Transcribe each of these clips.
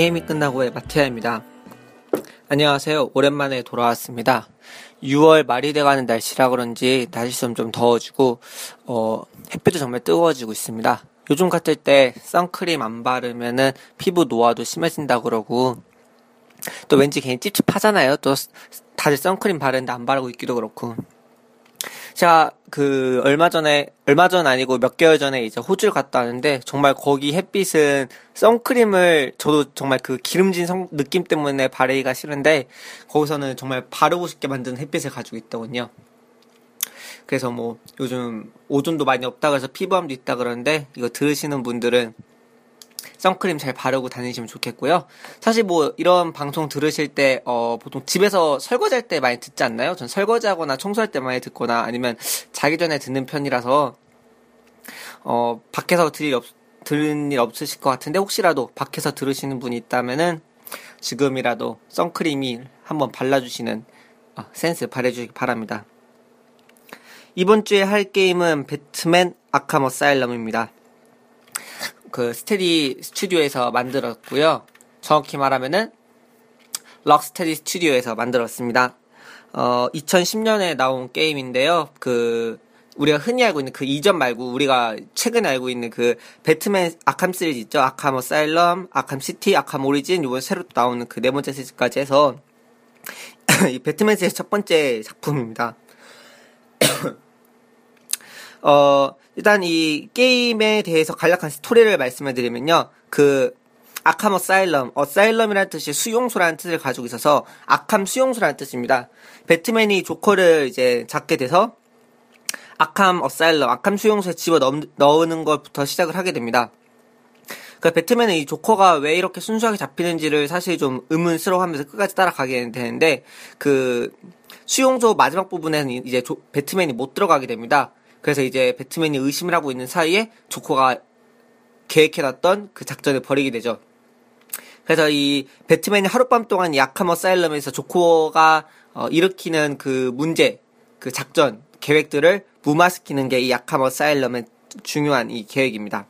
게임이 끝나고의 마티아입니다. 안녕하세요. 오랜만에 돌아왔습니다. 6월 말이 돼가는 날씨라 그런지 날씨 좀, 좀 더워지고, 어, 햇빛도 정말 뜨거워지고 있습니다. 요즘 같을 때 선크림 안 바르면은 피부 노화도 심해진다 그러고, 또 왠지 괜히 찝찝하잖아요. 또 다들 선크림 바르는데 안 바르고 있기도 그렇고. 제가 그 얼마 전에 얼마 전 아니고 몇 개월 전에 이제 호주를 갔다 왔는데 정말 거기 햇빛은 선크림을 저도 정말 그 기름진 성, 느낌 때문에 바르기가 싫은데 거기서는 정말 바르고 싶게 만드는 햇빛을 가지고 있더군요. 그래서 뭐 요즘 오존도 많이 없다 그래서 피부암도 있다 그러는데 이거 들으시는 분들은 선크림 잘 바르고 다니시면 좋겠고요. 사실 뭐 이런 방송 들으실 때 어, 보통 집에서 설거지할 때 많이 듣지 않나요? 전 설거지하거나 청소할 때 많이 듣거나 아니면 자기 전에 듣는 편이라서 어, 밖에서 들을 일, 없, 들은 일 없으실 것 같은데 혹시라도 밖에서 들으시는 분이 있다면은 지금이라도 선크림이 한번 발라주시는 어, 센스 발해주시기 바랍니다. 이번 주에 할 게임은 배트맨 아카머 사일럼입니다. 그 스테디 스튜디오에서 만들었고요. 정확히 말하면은 럭스테디 스튜디오에서 만들었습니다. 어, 2010년에 나온 게임인데요. 그 우리가 흔히 알고 있는 그 이전 말고 우리가 최근에 알고 있는 그 배트맨 아캄 시리즈 있죠. 아캄 어사일럼, 아캄 시티, 아캄 오리진 이번 새로 나오는 그 네 번째 시리즈까지 해서 이 배트맨 시리즈 첫 번째 작품입니다. 어, 일단 이 게임에 대해서 간략한 스토리를 말씀해 드리면요. 그 아캄 어사일럼, Asylum이라는 뜻이 수용소라는 뜻을 가지고 있어서 아캄 수용소라는 뜻입니다. 배트맨이 조커를 이제 잡게 돼서 아캄 어사일럼, 아캄 수용소에 집어 넣는 것부터 시작을 하게 됩니다. 그 배트맨은 이 조커가 왜 이렇게 순수하게 잡히는지를 사실 좀 의문스러워하면서 끝까지 따라가게 되는데 그 수용소 마지막 부분에는 이제 조, 배트맨이 못 들어가게 됩니다. 그래서 이제 배트맨이 의심을 하고 있는 사이에 조커가 계획해놨던 그 작전을 벌이게 되죠. 그래서 이 배트맨이 하룻밤 동안 약함 어사일럼에서 조커가 어, 일으키는 그 문제, 그 작전, 계획들을 무마시키는 게 이 약함 어사일럼의 중요한 이 계획입니다.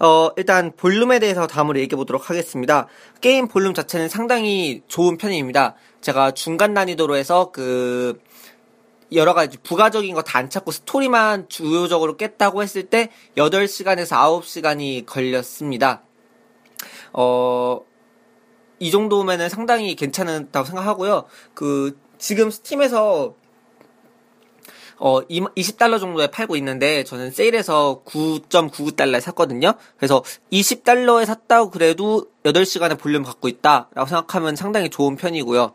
어, 일단 볼륨에 대해서 다음으로 얘기해 보도록 하겠습니다. 게임 볼륨 자체는 상당히 좋은 편입니다. 제가 중간 난이도로 해서 그 여러 가지 부가적인 거 다 안 찾고 스토리만 주요적으로 깼다고 했을 때 8시간에서 9시간이 걸렸습니다. 어, 이 정도면은 상당히 괜찮다고 생각하고요. 그, 지금 스팀에서 어, 20달러 정도에 팔고 있는데 저는 세일해서 9.99달러에 샀거든요. 그래서 20달러에 샀다고 그래도 8시간의 볼륨 갖고 있다라고 생각하면 상당히 좋은 편이고요.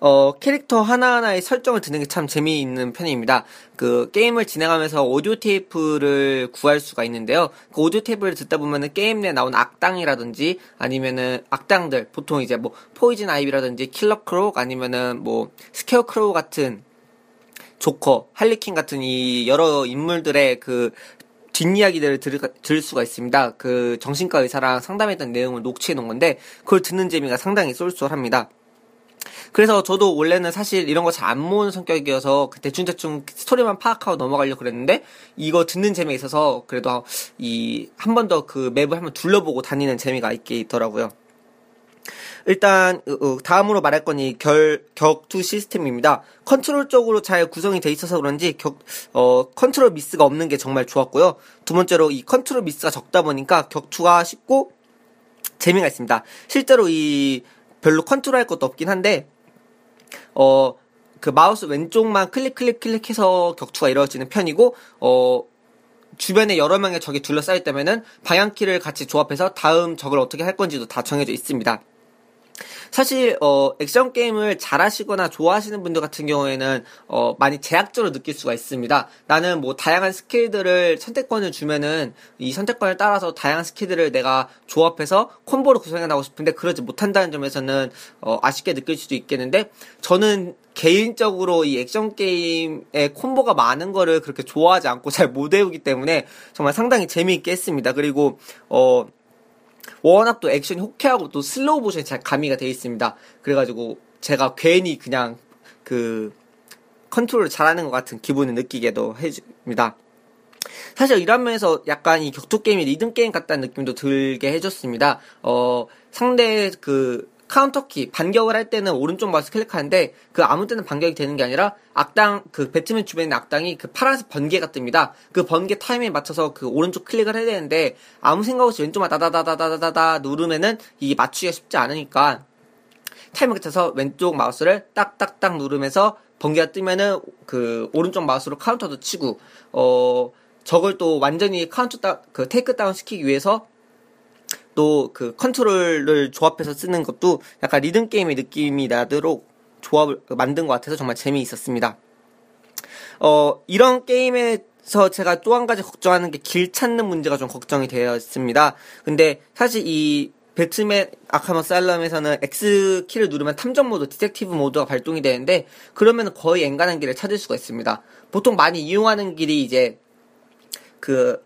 어, 캐릭터 하나하나의 설정을 듣는 게 참 재미있는 편입니다. 그 게임을 진행하면서 오디오 테이프를 구할 수가 있는데요. 그 오디오 테이프를 듣다 보면은 게임 내에 나온 악당이라든지 아니면은 악당들 보통 이제 뭐 포이즌 아이비라든지 킬러 크록 아니면은 뭐 스케어크로우 같은 조커, 할리퀸 같은 이 여러 인물들의 그 뒷이야기들을 들, 들을 수가 있습니다. 그 정신과 의사랑 상담했던 내용을 녹취해 놓은 건데 그걸 듣는 재미가 상당히 쏠쏠합니다. 그래서 저도 원래는 사실 이런 거 잘 안 모으는 성격이어서 그 대충대충 스토리만 파악하고 넘어가려고 그랬는데 이거 듣는 재미가 있어서 그래도 이 한 번 더 그 맵을 한번 둘러보고 다니는 재미가 있게 있더라고요. 일단 다음으로 말할 건 이 격투 시스템입니다. 컨트롤 쪽으로 잘 구성이 돼 있어서 그런지 격, 어, 컨트롤 미스가 없는 게 정말 좋았고요. 두 번째로 이 컨트롤 미스가 적다 보니까 격투가 쉽고 재미가 있습니다. 실제로 이 별로 컨트롤할 것도 없긴 한데 어, 그 마우스 왼쪽만 클릭 클릭 클릭해서 격투가 이루어지는 편이고 어 주변에 여러 명의 적이 둘러싸여 있다면은 방향키를 같이 조합해서 다음 적을 어떻게 할 건지도 다 정해져 있습니다. 사실 어 액션 게임을 잘하시거나 좋아하시는 분들 같은 경우에는 어 많이 제약적으로 느낄 수가 있습니다. 나는 뭐 다양한 스킬들을 선택권을 주면은 이 선택권을 따라서 다양한 스킬들을 내가 조합해서 콤보를 구성해 나가고 싶은데 그러지 못한다는 점에서는 어 아쉽게 느낄 수도 있겠는데 저는 개인적으로 이 액션 게임의 콤보가 많은 거를 그렇게 좋아하지 않고 잘 못 외우기 때문에 정말 상당히 재미있게 했습니다. 그리고 어 워낙 또 액션이 호쾌하고 또 슬로우 모션이 잘 가미가 되어 있습니다. 그래가지고 제가 괜히 그냥 그 컨트롤을 잘하는 것 같은 기분을 느끼게도 해줍니다. 사실 이런 면에서 약간 이 격투 게임이 리듬 게임 같다는 느낌도 들게 해줬습니다. 어, 상대 그 카운터키 반격을 할 때는 오른쪽 마우스 클릭하는데 그 아무 때나 반격이 되는 게 아니라 악당 그 배트맨 주변에 있는 악당이 그 파란색 번개가 뜹니다. 그 번개 타이밍에 맞춰서 그 오른쪽 클릭을 해야 되는데 아무 생각 없이 왼쪽만 다다다다다다다 누르면은 이게 맞추기가 쉽지 않으니까 타이밍 맞춰서 왼쪽 마우스를 딱딱딱 누르면서 번개가 뜨면은 그 오른쪽 마우스로 카운터도 치고 어 저걸 또 완전히 카운터 따, 그 takedown 시키기 위해서 또 그 컨트롤을 조합해서 쓰는 것도 약간 리듬 게임의 느낌이 나도록 조합을 만든 것 같아서 정말 재미있었습니다. 어, 이런 게임에서 제가 또 한 가지 걱정하는 게 길 찾는 문제가 좀 걱정이 되었습니다. 근데 사실 이 배트맨 아캄 어사일럼에서는 X 키를 누르면 탐정 모드, detective 모드가 발동이 되는데 그러면 거의 엔간한 길을 찾을 수가 있습니다. 보통 많이 이용하는 길이 이제 그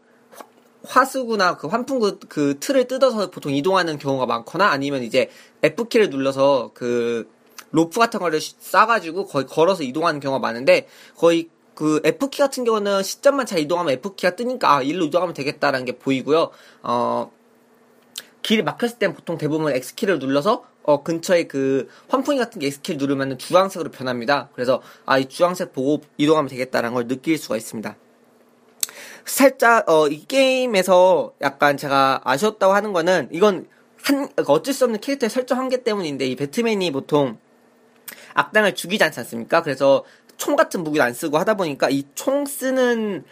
하수구나 그 환풍구 그 틀을 뜯어서 보통 이동하는 경우가 많거나 아니면 이제 F키를 눌러서 그 로프 같은 거를 쏴가지고 거의 걸어서 이동하는 경우가 많은데 거의 그 F키 같은 경우는 시점만 잘 이동하면 F키가 뜨니까 아, 일로 이동하면 되겠다라는 게 보이고요. 어, 길이 막혔을 땐 보통 대부분 X키를 눌러서 어, 근처에 그 환풍기 같은 게 X키를 누르면 주황색으로 변합니다. 그래서 아, 이 주황색 보고 이동하면 되겠다라는 걸 느낄 수가 있습니다. 살짝 어, 이 게임에서 약간 제가 아쉬웠다고 하는 거는 이건 한 어쩔 수 없는 캐릭터의 설정 한계 때문인데 이 배트맨이 보통 악당을 죽이지 않지 않습니까? 그래서 총 같은 무기를 안 쓰고 하다 보니까 이 총 쓰는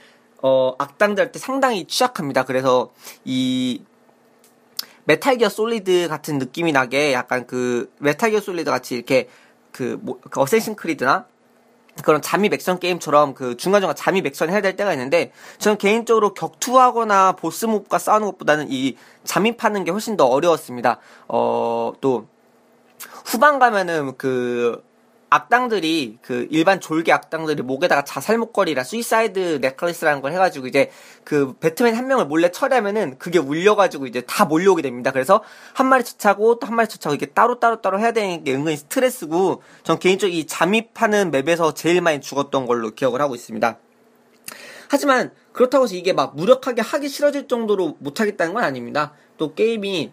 어, 악당들한테 상당히 취약합니다. 그래서 이 메탈 기어 솔리드 같은 느낌이 나게 약간 그 메탈 기어 솔리드 같이 이렇게 그, 뭐, 그 어쌔신 크리드나 그런 잠입 액션 게임처럼 그 중간중간 잠입 액션 해야 될 때가 있는데 저는 개인적으로 격투하거나 보스 몹과 싸우는 것보다는 이 잠입하는 게 훨씬 더 어려웠습니다. 어, 또 후반 가면은 그 악당들이 그 일반 졸개 악당들이 목에다가 자살 목걸이라 suicide necklace라는 걸 해가지고 이제 그 배트맨 한 명을 몰래 처리하면은 그게 울려가지고 이제 다 몰려오게 됩니다. 그래서 한 마리 처차고 또 한 마리 처차고 이게 따로 따로 따로 해야 되는 게 은근히 스트레스고 전 개인적으로 이 잠입하는 맵에서 제일 많이 죽었던 걸로 기억을 하고 있습니다. 하지만 그렇다고 해서 이게 막 무력하게 하기 싫어질 정도로 못하겠다는 건 아닙니다. 또 게임이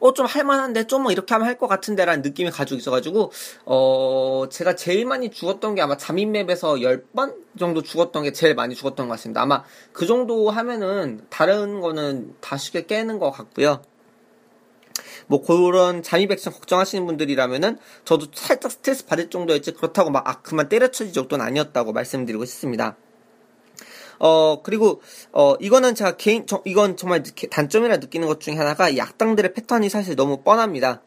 어, 좀 할만한데, 좀 뭐 이렇게 하면 할 것 같은데, 라는 느낌이 가지고 있어가지고, 어, 제가 제일 많이 죽었던 게 아마 잠입맵에서 10번 정도 죽었던 게 제일 많이 죽었던 것 같습니다. 아마 그 정도 하면은, 다른 거는 다 쉽게 깨는 것 같고요. 뭐 그런 잠입 액션 걱정하시는 분들이라면은 저도 살짝 스트레스 받을 정도였지 그렇다고 막 아, 그만 때려쳐질 정도는 아니었다고 말씀드리고 싶습니다. 어, 그리고, 어, 이거는 제가 개인, 저, 이건 정말 단점이라 느끼는 것 중에 하나가 이 악당들의 패턴이 사실 너무 뻔합니다.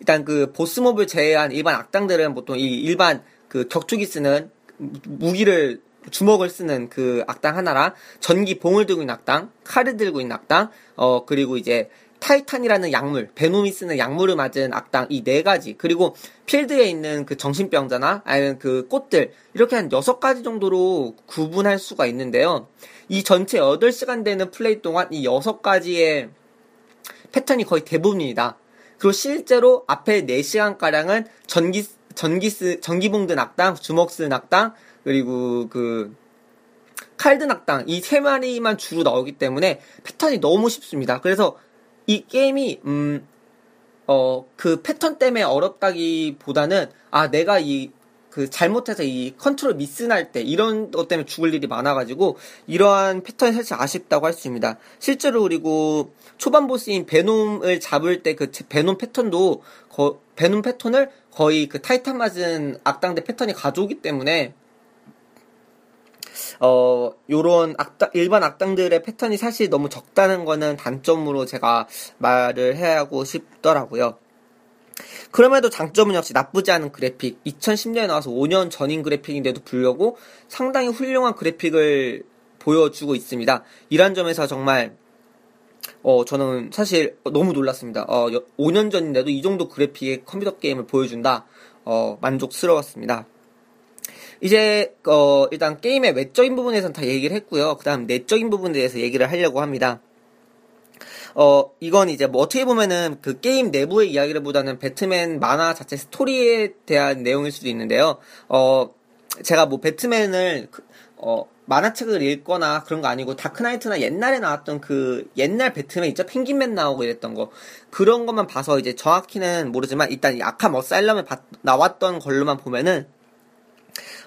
일단 그 보스몹을 제외한 일반 악당들은 보통 이 일반 그 격투기 쓰는 무기를 주먹을 쓰는 그 악당 하나랑 전기 봉을 들고 있는 악당, 칼을 들고 있는 악당, 어 그리고 이제 타이탄이라는 약물, 베놈이 쓰는 약물을 맞은 악당 이 네 가지 그리고 필드에 있는 그 정신병자나 아니면 그 꽃들 이렇게 한 여섯 가지 정도로 구분할 수가 있는데요. 이 전체 8시간 되는 플레이 동안 이 여섯 가지의 패턴이 거의 대부분입니다. 그리고 실제로 앞에 4시간가량은 전기, 전기 쓰, 전기봉 든 악당, 주먹 쓴 악당, 그리고 그 칼든 악당 이 세 마리만 주로 나오기 때문에 패턴이 너무 쉽습니다. 그래서 이 게임이 음, 어, 그 패턴 때문에 어렵다기보다는 아 내가 이 그 잘못해서 이 컨트롤 미스 날 때 이런 것 때문에 죽을 일이 많아가지고 이러한 패턴이 사실 아쉽다고 할 수 있습니다. 실제로 그리고 초반 보스인 베놈을 잡을 때 그 베놈 패턴도 거, 베놈 패턴을 거의 그 타이탄 맞은 악당대 패턴이 가져오기 때문에 어, 요런 악당, 일반 악당들의 패턴이 사실 너무 적다는 거는 단점으로 제가 말을 해야 하고 싶더라고요. 그럼에도 장점은 역시 나쁘지 않은 그래픽. 2010년에 나와서 5년 전인 그래픽인데도 불구하고 상당히 훌륭한 그래픽을 보여주고 있습니다. 이런 점에서 정말 어, 저는 사실 너무 놀랐습니다. 어, 5년 전인데도 이 정도 그래픽의 컴퓨터 게임을 보여준다. 어, 만족스러웠습니다. 이제 어 일단 게임의 외적인 부분에서는 다 얘기를 했고요. 그다음 내적인 부분에 대해서 얘기를 하려고 합니다. 어 이건 이제 뭐 어떻게 보면은 그 게임 내부의 이야기를보다는 배트맨 만화 자체 스토리에 대한 내용일 수도 있는데요. 어 제가 뭐 배트맨을 그, 어 만화책을 읽거나 그런 거 아니고 다크나이트나 옛날에 나왔던 그 옛날 배트맨 있죠 펭귄맨 나오고 이랬던 거 그런 것만 봐서 이제 정확히는 모르지만 일단 이 아캄 어사일럼에 나왔던 걸로만 보면은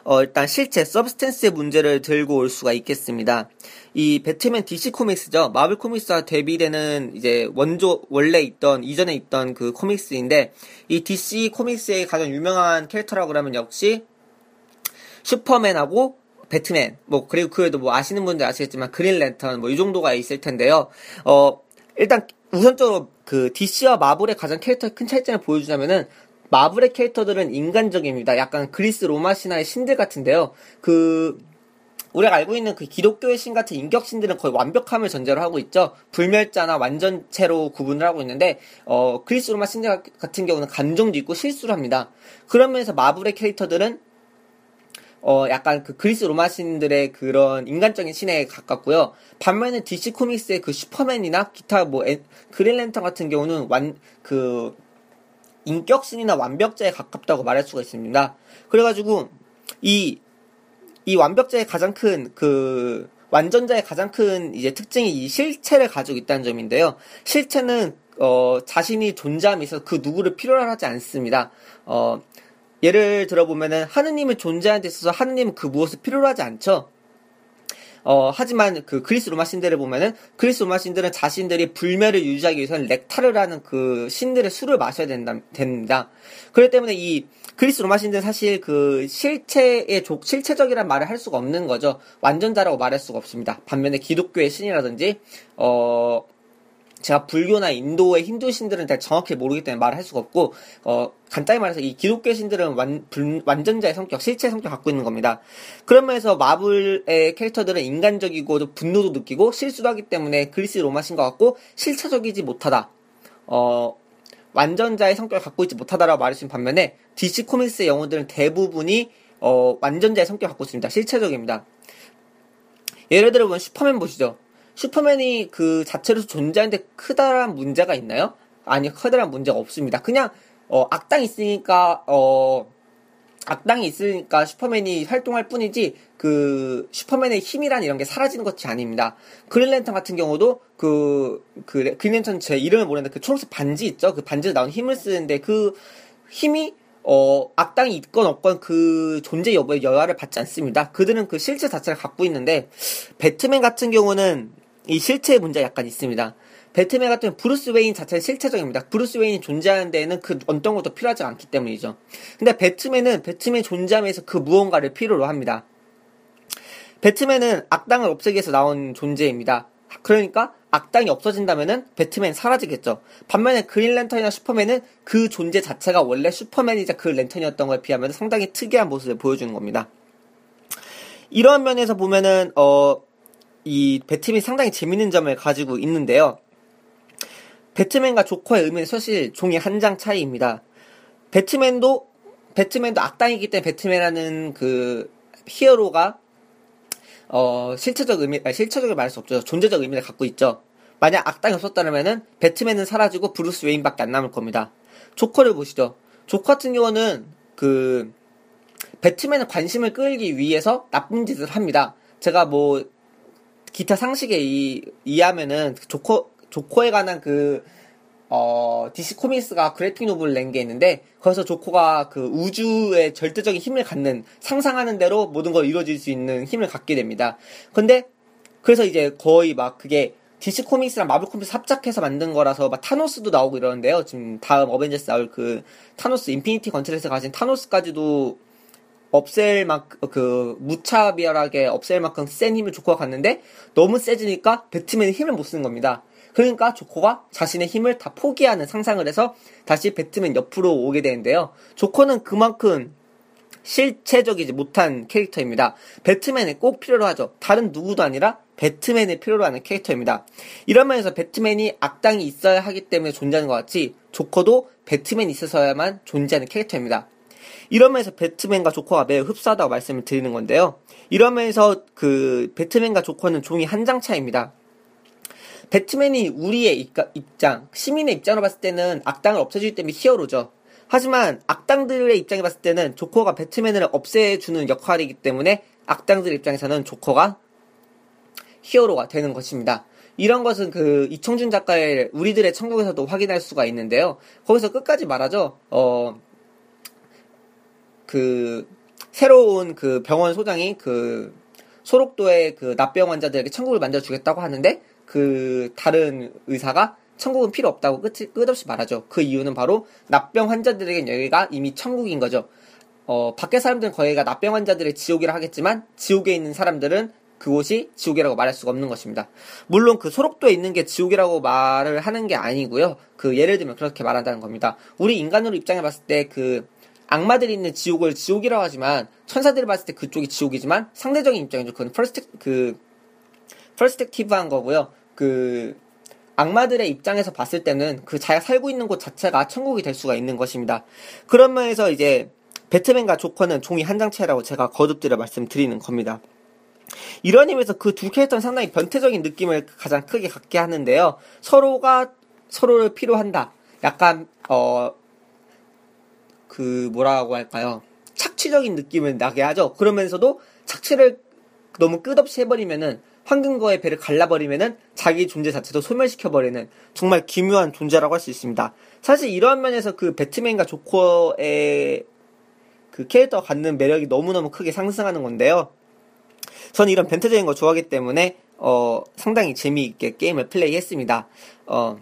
어, 일단 실제 substance의 문제를 들고 올 수가 있겠습니다. 이 배트맨 DC 코믹스죠. 마블 코믹스와 대비되는 이제 원조 원래 있던 이전에 있던 그 코믹스인데 이 DC 코믹스의 가장 유명한 캐릭터라고 하면 역시 슈퍼맨하고 배트맨 뭐 그리고 그 외에도 뭐 아시는 분들 아시겠지만 그린 랜턴 뭐 이 정도가 있을 텐데요. 어 일단 우선적으로 그 DC와 마블의 가장 캐릭터 큰 차이점을 보여주자면은 마블의 캐릭터들은 인간적입니다. 약간 그리스 로마 신화의 신들 같은데요. 그 우리가 알고 있는 그 기독교의 신 같은 인격신들은 거의 완벽함을 전제로 하고 있죠. 불멸자나 완전체로 구분을 하고 있는데 어 그리스 로마 신들 같은 경우는 감정도 있고 실수를 합니다. 그러면서 마블의 캐릭터들은 어, 약간 그 그리스 로마 신들의 그런 인간적인 신에 가깝고요. 반면에 DC 코믹스의 그 슈퍼맨이나 기타 뭐 에, 그린 랜턴 같은 경우는 완, 그, 인격신이나 완벽자에 가깝다고 말할 수가 있습니다. 그래가지고, 이, 이 완벽자의 가장 큰, 그, 완전자의 가장 큰 이제 특징이 이 실체를 가지고 있다는 점인데요. 실체는, 어, 자신이 존재함이 있어서 그 누구를 필요로 하지 않습니다. 어, 예를 들어보면은 하느님의 존재하는 데 있어서 하느님은 그 무엇을 필요로 하지 않죠. 어, 하지만 그 그리스 로마 신들을 보면은 그리스 로마 신들은 자신들이 불멸을 유지하기 위해서는 렉타르라는 그 신들의 술을 마셔야 된다, 됩니다. 그렇기 때문에 이 그리스 로마 신들은 사실 그 실체의 족, 실체적이란 말을 할 수가 없는 거죠. 완전자라고 말할 수가 없습니다. 반면에 기독교의 신이라든지, 어, 제가 불교나 인도의 힌두 신들은 잘 정확히 모르기 때문에 말을 할 수가 없고 어 간단히 말해서 이 기독교 신들은 완, 불, 완전자의 성격, 실체의 성격 을 갖고 있는 겁니다. 그런 면에서 마블의 캐릭터들은 인간적이고 분노도 느끼고 실수도 하기 때문에 그리스 로마 신과 같고 실체적이지 못하다. 어 완전자의 성격을 갖고 있지 못하다라고 말할 수 있는 반면에 DC 코믹스의 영웅들은 대부분이 어 완전자의 성격을 갖고 있습니다. 실체적입니다. 예를 들어 보면 슈퍼맨 보시죠. 슈퍼맨이 그 자체로 존재하는데 크다란 문제가 있나요? 아니, 크다란 문제가 없습니다. 그냥, 어, 악당이 있으니까, 어, 악당이 있으니까 슈퍼맨이 활동할 뿐이지, 그, 슈퍼맨의 힘이란 이런 게 사라지는 것이 아닙니다. 그린랜턴 같은 경우도, 그, 그, 그린랜턴 제 이름을 모르는데 그 초록색 반지 있죠? 그 반지에 나온 힘을 쓰는데 그 힘이 어, 악당이 있건 없건 그 존재 여부에 여하를 받지 않습니다. 그들은 그 실체 자체를 갖고 있는데, 배트맨 같은 경우는 이 실체의 문제가 약간 있습니다. 배트맨 같은 브루스 웨인 자체는 실체적입니다. 브루스 웨인이 존재하는 데에는 그 어떤 것도 필요하지 않기 때문이죠. 근데 배트맨은 배트맨 존재함에서 그 무언가를 필요로 합니다. 배트맨은 악당을 없애기 위해서 나온 존재입니다. 그러니까 악당이 없어진다면은 배트맨 사라지겠죠. 반면에 그린랜턴이나 슈퍼맨은 그 존재 자체가 원래 슈퍼맨이자 그 랜턴이었던 것에 비하면 상당히 특이한 모습을 보여주는 겁니다. 이런 면에서 보면은 어 이 배트맨이 상당히 재밌는 점을 가지고 있는데요. 배트맨과 조커의 의미는 사실 종이 한 장 차이입니다. 배트맨도 배트맨도 악당이기 때문에 배트맨이라는 그 히어로가 어 실체적 의미 아니 실체적으로 말할 수 없죠. 존재적 의미를 갖고 있죠. 만약 악당이 없었다면은 배트맨은 사라지고 브루스 웨인밖에 안 남을 겁니다. 조커를 보시죠. 조커 같은 경우는 그 배트맨의 관심을 끌기 위해서 나쁜 짓을 합니다. 제가 뭐 기타 상식에 이, 이해하면은 조커, 조커에 관한 그, 어, DC 코믹스가 그래픽 노블을 낸 게 있는데, 거기서 조커가 그 우주의 절대적인 힘을 갖는, 상상하는 대로 모든 걸 이루어질 수 있는 힘을 갖게 됩니다. 근데, 그래서 이제 거의 막 그게 DC 코믹스랑 마블 코믹스 합작해서 만든 거라서 막 타노스도 나오고 이러는데요. 지금 다음 어벤져스 나올 그 타노스 Infinity Gauntlet을 가진 타노스까지도 없앨 만큼 그 무차별하게 없앨 만큼 센 힘을 조커가 갖는데 너무 세지니까 배트맨이 힘을 못 쓰는 겁니다. 그러니까 조커가 자신의 힘을 다 포기하는 상상을 해서 다시 배트맨 옆으로 오게 되는데요. 조커는 그만큼 실체적이지 못한 캐릭터입니다. 배트맨이 꼭 필요로 하죠. 다른 누구도 아니라 배트맨을 필요로 하는 캐릭터입니다. 이런 면에서 배트맨이 악당이 있어야 하기 때문에 존재하는 것 같이 조커도 배트맨이 있어서야만 존재하는 캐릭터입니다. 이러면서 배트맨과 조커가 매우 흡사하다고 말씀을 드리는 건데요. 이러면서 그 배트맨과 조커는 종이 한 장 차입니다. 배트맨이 우리의 입장, 시민의 입장으로 봤을 때는 악당을 없애주기 때문에 히어로죠. 하지만 악당들의 입장에 봤을 때는 조커가 배트맨을 없애주는 역할이기 때문에 악당들 입장에서는 조커가 히어로가 되는 것입니다. 이런 것은 그 이청준 작가의 우리들의 천국에서도 확인할 수가 있는데요. 거기서 끝까지 말하죠. 어, 그, 새로운 그 병원 소장이 그 소록도의 그 납병 환자들에게 천국을 만들어 주겠다고 하는데 그 다른 의사가 천국은 필요 없다고 끝, 끝없이 말하죠. 그 이유는 바로 납병 환자들에겐 여기가 이미 천국인 거죠. 어, 밖에 사람들은 거기가 납병 환자들의 지옥이라 하겠지만 지옥에 있는 사람들은 그곳이 지옥이라고 말할 수가 없는 것입니다. 물론 그 소록도에 있는 게 지옥이라고 말을 하는 게 아니고요. 그 예를 들면 그렇게 말한다는 겁니다. 우리 인간으로 입장해 봤을 때 그 악마들이 있는 지옥을 지옥이라고 하지만 천사들이 봤을 때 그쪽이 지옥이지만 상대적인 입장이죠. 그건 perspec 그 perspective한 거고요. 그 악마들의 입장에서 봤을 때는 그 자기가 살고 있는 곳 자체가 천국이 될 수가 있는 것입니다. 그런 면에서 이제 배트맨과 조커는 종이 한 장 차이라고 제가 거듭 드려 말씀드리는 겁니다. 이런 의미에서 그 두 캐릭터는 상당히 변태적인 느낌을 가장 크게 갖게 하는데요. 서로가 서로를 필요한다. 약간 어 그 뭐라고 할까요? 착취적인 느낌을 나게 하죠. 그러면서도 착취를 너무 끝없이 해버리면은 황금거의 배를 갈라버리면은 자기 존재 자체도 소멸시켜버리는 정말 기묘한 존재라고 할 수 있습니다. 사실 이러한 면에서 그 배트맨과 조커의 그 캐릭터가 갖는 매력이 너무너무 크게 상승하는 건데요. 저는 이런 변태적인 거 좋아하기 때문에 어, 상당히 재미있게 게임을 플레이했습니다. 어,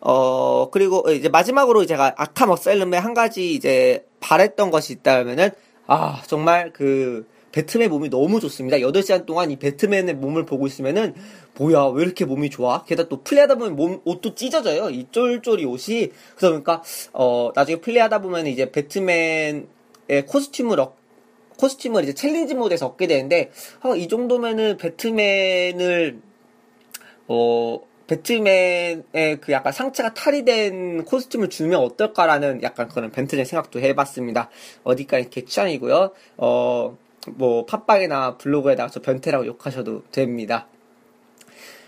어, 그리고 이제 마지막으로 제가 아캄 어셀름에 한 가지 이제 바랬던 것이 있다면은 아, 정말 그 배트맨 몸이 너무 좋습니다. 8시간 동안 이 배트맨의 몸을 보고 있으면은 뭐야 왜 이렇게 몸이 좋아? 게다가 또 플레이하다 보면 몸 옷도 찢어져요. 이 쫄쫄이 옷이 그러니까 어 나중에 플레이하다 보면 이제 배트맨의 costume을 얻 costume을 이제 challenge mode에서 얻게 되는데 어, 이 정도면은 배트맨을 어 배트맨의 그 약간 상체가 탈의 된 costume을 주면 어떨까라는 약간 그런 변태의 생각도 해봤습니다. 어디까지나 이렇게 취향이고요. 어, 뭐, 팟빵이나 블로그에다가 저 변태라고 욕하셔도 됩니다.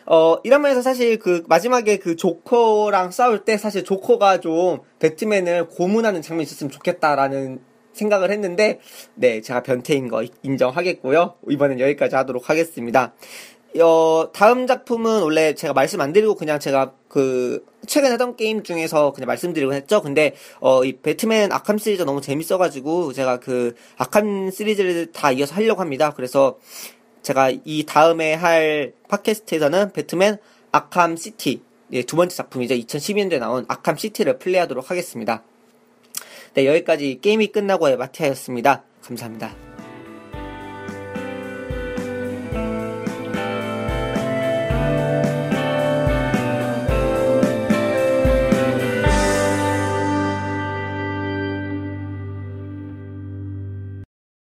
어, 이러면서 사실 그 마지막에 그 조커랑 싸울 때 사실 조커가 좀 배트맨을 고문하는 장면이 있었으면 좋겠다라는 생각을 했는데, 네, 제가 변태인 거 인정하겠고요. 이번엔 여기까지 하도록 하겠습니다. 어, 다음 작품은 원래 제가 말씀 안 드리고 그냥 제가 그 최근 하던 게임 중에서 그냥 말씀드리고 했죠. 근데 어, 이 배트맨 아캄 시리즈 너무 재밌어가지고 제가 그 아캄 시리즈를 다 이어서 하려고 합니다. 그래서 제가 이 다음에 할 팟캐스트에서는 배트맨 아캄 시티 예, 두 번째 작품이죠. 2012년도에 나온 아캄 시티를 플레이하도록 하겠습니다. 네, 여기까지 게임이 끝나고의 마티아였습니다. 감사합니다.